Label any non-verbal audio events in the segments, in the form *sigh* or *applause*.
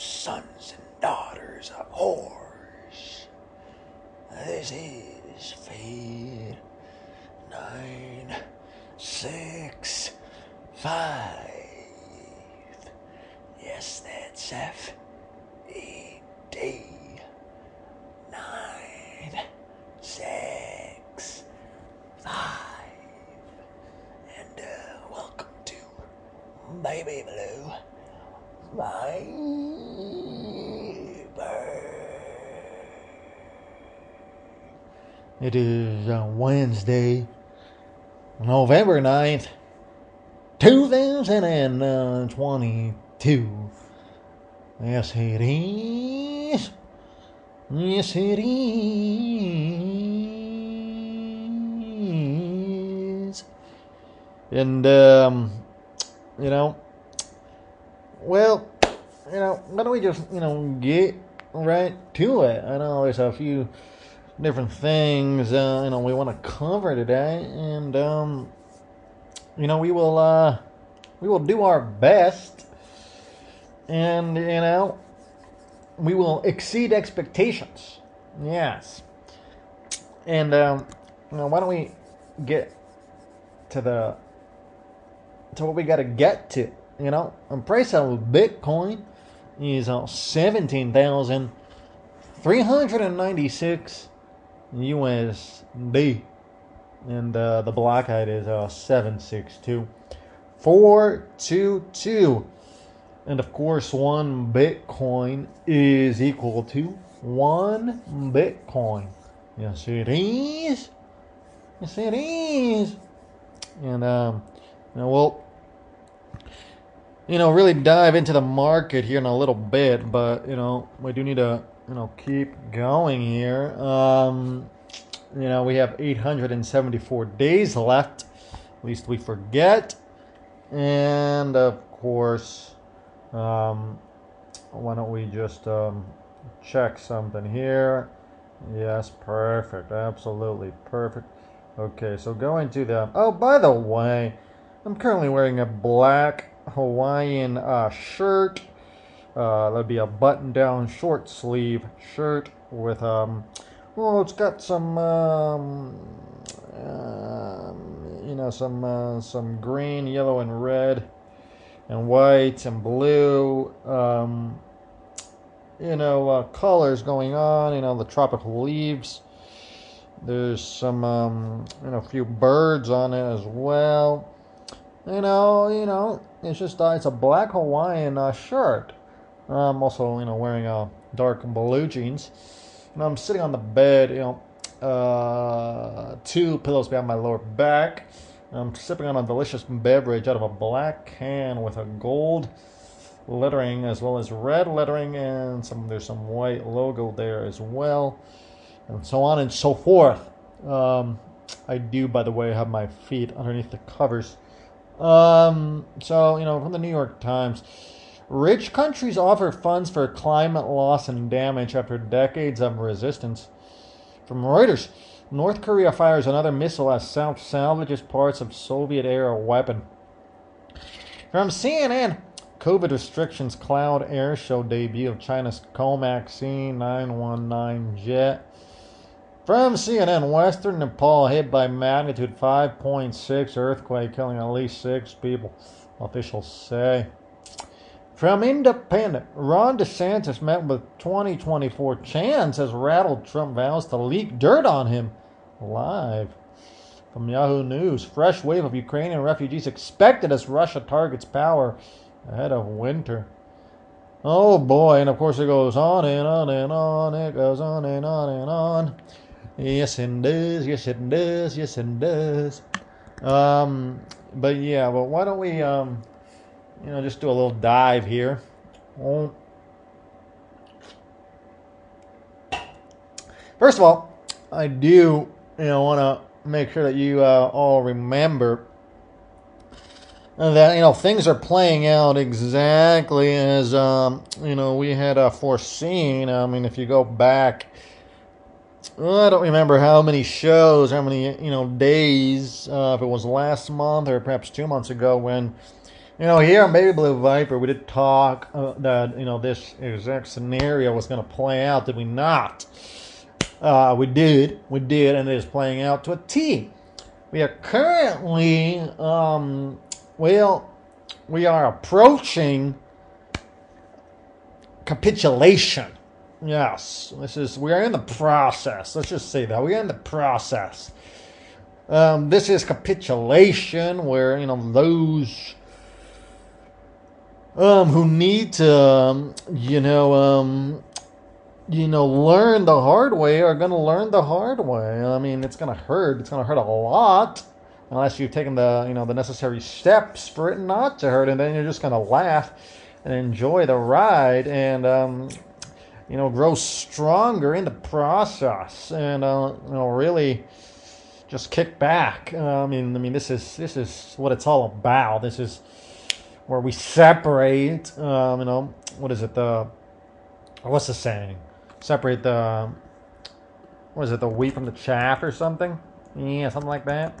sons and daughters of whores. This is Fed Nine Six Five. Yes, that's F E D nine six five. And uh, welcome to Baby Blue. My It is Wednesday, November 9th, 2022. Yes, it is. Yes, it is. And, um, you know, well, you know, why don't we just, you know, get right to it? I know there's a few different things, uh, you know, we want to cover today, and, um, you know, we will, uh, we will do our best, and, you know, we will exceed expectations. Yes. And, um, you know, why don't we get to the, to what we got to get to, you know? The price of Bitcoin is uh, 17,396 USD. And uh, the block height is uh, 762. 422. And of course, one Bitcoin is equal to one Bitcoin. Yes, it is. Yes, it is. And, um, you know, we'll, you know, really dive into the market here in a little bit, but, you know, we do need to, you know, keep going here. Um, you know, we have 874 days left, at least we forget. And, of course, um, why don't we just um, check something here? Yes, perfect. Absolutely perfect. Okay, so going to the. Oh, by the way, I'm currently wearing a black Hawaiian uh, shirt. Uh, that'd be a button-down short sleeve shirt with um. Well, it's got some um, um you know some uh, some green, yellow, and red and white and blue, um, you know, uh, colors going on. You know, the tropical leaves. There's some, um, you know, a few birds on it as well. You know, you know, it's just uh, it's a black Hawaiian uh, shirt. I'm also, you know, wearing uh, dark blue jeans. I'm sitting on the bed, you know, uh, two pillows behind my lower back. I'm sipping on a delicious beverage out of a black can with a gold lettering as well as red lettering and some there's some white logo there as well and so on and so forth um, i do by the way have my feet underneath the covers um, so you know from the new york times rich countries offer funds for climate loss and damage after decades of resistance from reuters North Korea fires another missile as South salvages parts of Soviet era weapon. From CNN, COVID restrictions cloud air show debut of China's Comac C919 jet. From CNN, Western Nepal hit by magnitude 5.6 earthquake, killing at least six people, officials say. From Independent, Ron DeSantis met with 2024 chance as rattled Trump vows to leak dirt on him live. From Yahoo News, fresh wave of Ukrainian refugees expected as Russia targets power ahead of winter. Oh boy, and of course it goes on and on and on, it goes on and on and on. Yes, it does, yes, it does, yes, it does. Um, but yeah, well, why don't we, um, you know, just do a little dive here. First of all, I do you know, want to make sure that you uh, all remember that you know things are playing out exactly as um, you know we had uh, foreseen. I mean, if you go back, I don't remember how many shows, how many you know days, uh, if it was last month or perhaps two months ago when you know, here on Baby Blue Viper, we did talk uh, that you know this exact scenario was going to play out. Did we not? Uh, we did, we did, and it is playing out to a T. We are currently, um, well, we are approaching capitulation. Yes, this is we are in the process. Let's just say that we are in the process. Um, this is capitulation, where you know those um, who need to, um, you know, um, you know, learn the hard way are going to learn the hard way. I mean, it's going to hurt. It's going to hurt a lot unless you've taken the, you know, the necessary steps for it not to hurt, and then you're just going to laugh and enjoy the ride and, um, you know, grow stronger in the process, and uh, you know, really just kick back. Uh, I mean, I mean, this is this is what it's all about. This is where we separate. Um, you know, what is it? The what's the saying? Separate the what is it? The wheat from the chaff or something? Yeah, something like that.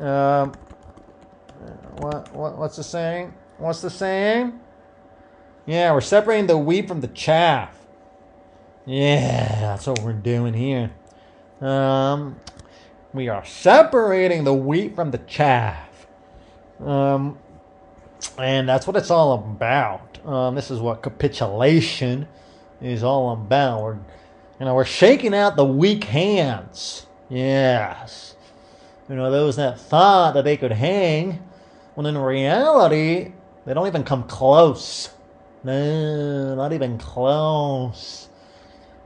Um, what, what what's the saying? What's the saying? Yeah, we're separating the wheat from the chaff. Yeah, that's what we're doing here. Um, we are separating the wheat from the chaff. Um, and that's what it's all about. Um, this is what capitulation is all about. We're, you know, we're shaking out the weak hands. Yes. You know, those that thought that they could hang, when in reality, they don't even come close. No, not even close.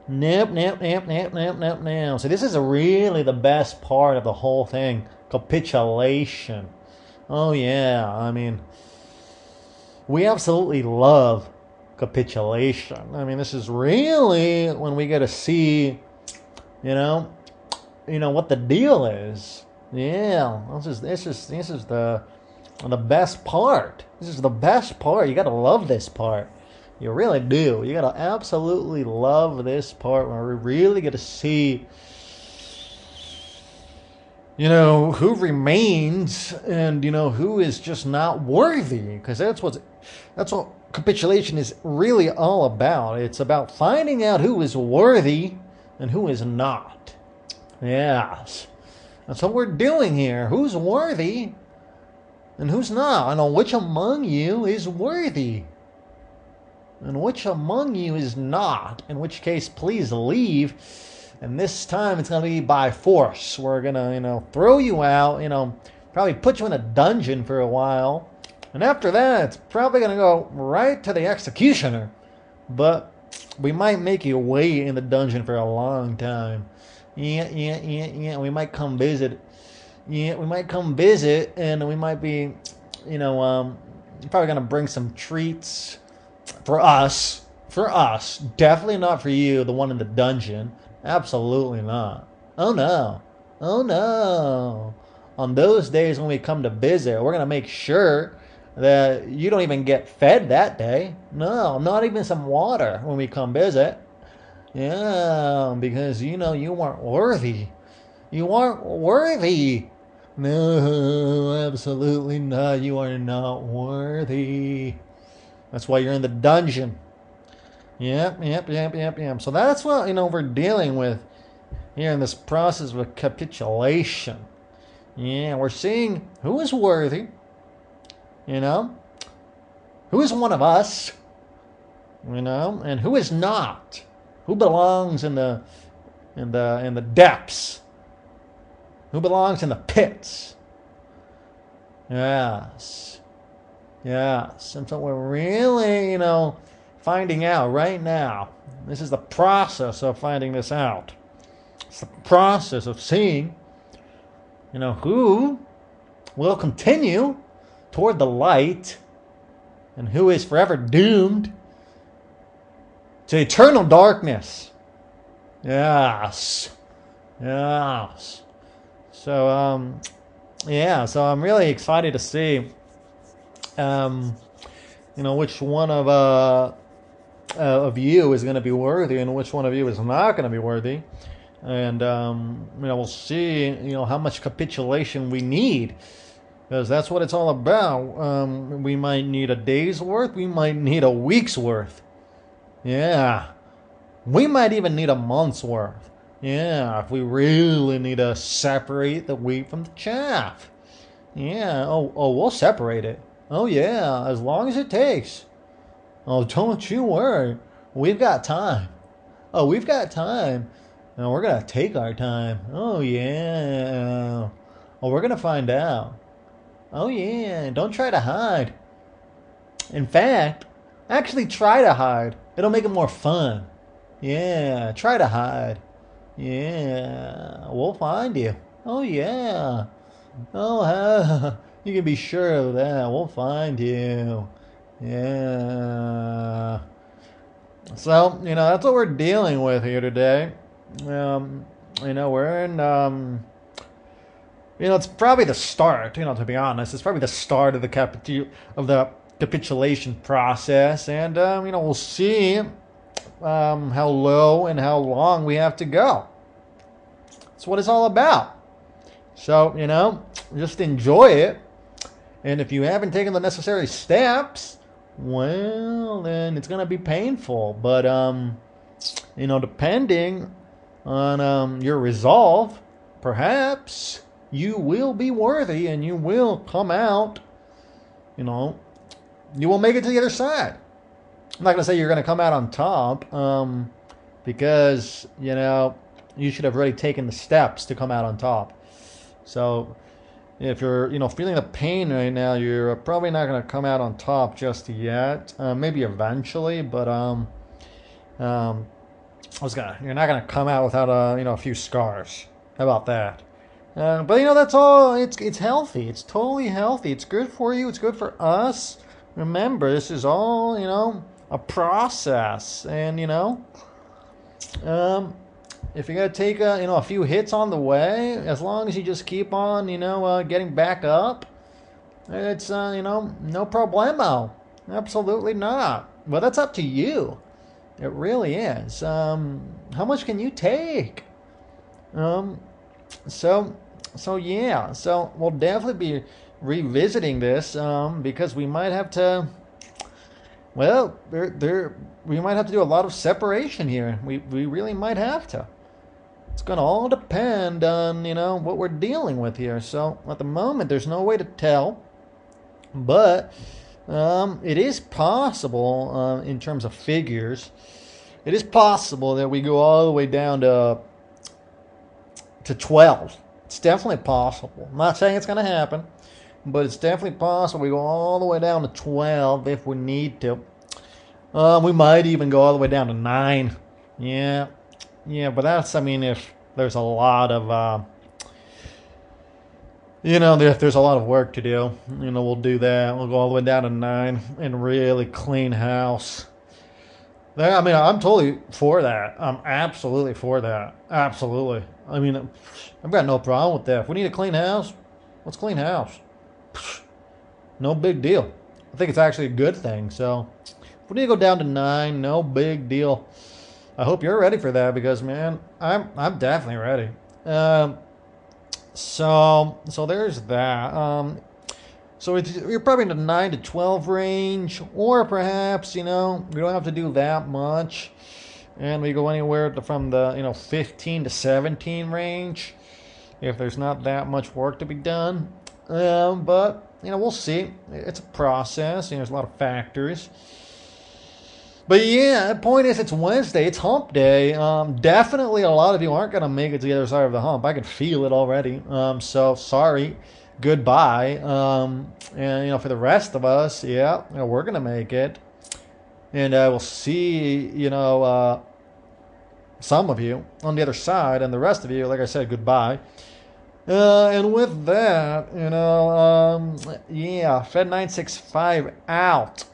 Nope, nope, nope, nope, nope, nope, nope. So this is really the best part of the whole thing. Capitulation. Oh yeah, I mean, we absolutely love capitulation. I mean, this is really when we get to see, you know, you know what the deal is. Yeah, this is this is this is the the best part. This is the best part. You gotta love this part. You really do. You gotta absolutely love this part where we really get to see, you know, who remains and you know who is just not worthy. Because that's what that's what capitulation is really all about. It's about finding out who is worthy and who is not. Yes. That's what we're doing here. Who's worthy and who's not? I know which among you is worthy and which among you is not. In which case, please leave. And this time it's going to be by force. We're going to, you know, throw you out, you know, probably put you in a dungeon for a while. And after that, it's probably going to go right to the executioner. But we might make you wait in the dungeon for a long time. Yeah, yeah, yeah, yeah. We might come visit. Yeah, we might come visit, and we might be, you know, um, probably gonna bring some treats for us. For us, definitely not for you, the one in the dungeon. Absolutely not. Oh no. Oh no. On those days when we come to visit, we're gonna make sure that you don't even get fed that day. No, not even some water when we come visit. Yeah, because you know you weren't worthy. You aren't worthy. No, absolutely not. You are not worthy. That's why you're in the dungeon. Yep, yep, yep, yep, yep. So that's what you know we're dealing with here in this process of capitulation. Yeah, we're seeing who is worthy you know? Who is one of us? You know, and who is not? Who belongs in the in the in the depths? Who belongs in the pits? Yes. Yes. And so we're really, you know, finding out right now. This is the process of finding this out. It's the process of seeing, you know, who will continue toward the light and who is forever doomed to eternal darkness. Yes. Yes. So, um, yeah, so I'm really excited to see, um, you know, which one of, uh, uh, of you is going to be worthy and which one of you is not going to be worthy. And, um, you know, we'll see, you know, how much capitulation we need because that's what it's all about. Um, we might need a day's worth, we might need a week's worth. Yeah. We might even need a month's worth. Yeah, if we really need to separate the wheat from the chaff. Yeah, oh, oh, we'll separate it. Oh, yeah, as long as it takes. Oh, don't you worry. We've got time. Oh, we've got time. And we're going to take our time. Oh, yeah. Oh, we're going to find out. Oh, yeah. Don't try to hide. In fact, actually try to hide. It'll make it more fun. Yeah, try to hide. Yeah, we'll find you. Oh, yeah. Oh, uh, *laughs* you can be sure of that. We'll find you. Yeah. So, you know, that's what we're dealing with here today. Um, you know, we're in, um, you know, it's probably the start, you know, to be honest. It's probably the start of the capitu- of the capitulation process. And, um, you know, we'll see um, how low and how long we have to go. That's what it's all about. So, you know, just enjoy it. And if you haven't taken the necessary steps, well, then it's going to be painful. But, um, you know, depending on um, your resolve, perhaps you will be worthy and you will come out, you know, you will make it to the other side. I'm not going to say you're going to come out on top um, because, you know, you should have already taken the steps to come out on top. So if you're, you know, feeling the pain right now, you're probably not going to come out on top just yet. Uh, maybe eventually, but um, um, I was gonna. You're not gonna come out without a, you know, a few scars. How about that? Uh, but you know, that's all. It's it's healthy. It's totally healthy. It's good for you. It's good for us. Remember, this is all you know a process, and you know, um, if you're gonna take a, you know a few hits on the way, as long as you just keep on you know uh, getting back up, it's uh, you know no problemo. Absolutely not. Well, that's up to you. It really is. Um, how much can you take? Um, so so yeah. So we'll definitely be revisiting this um, because we might have to well, there, there, we might have to do a lot of separation here. We, we really might have to. It's going to all depend on, you know, what we're dealing with here. So at the moment, there's no way to tell. But um, it is possible, uh, in terms of figures, it is possible that we go all the way down to to 12. It's definitely possible. I'm not saying it's going to happen but it's definitely possible we go all the way down to 12 if we need to. Uh, we might even go all the way down to 9. Yeah. Yeah, but that's, I mean, if there's a lot of, uh, you know, if there's a lot of work to do, you know, we'll do that. We'll go all the way down to 9 and really clean house. There, I mean, I'm totally for that. I'm absolutely for that. Absolutely. I mean, I've got no problem with that. If we need a clean house, let's clean house no big deal. I think it's actually a good thing. So we need to go down to nine, no big deal. I hope you're ready for that because man, I'm I'm definitely ready. Um, so so there's that. Um, so you're probably in the nine to twelve range, or perhaps you know we don't have to do that much, and we go anywhere from the you know fifteen to seventeen range, if there's not that much work to be done. Um, but you know, we'll see. It's a process. You know, there's a lot of factors. But yeah, the point is, it's Wednesday. It's Hump Day. Um, definitely, a lot of you aren't going to make it to the other side of the hump. I can feel it already. Um, so sorry, goodbye. Um, and you know, for the rest of us, yeah, you know, we're going to make it, and I uh, will see. You know, uh, some of you on the other side, and the rest of you, like I said, goodbye. Uh, and with that, you know, um, yeah, Fed 965 out.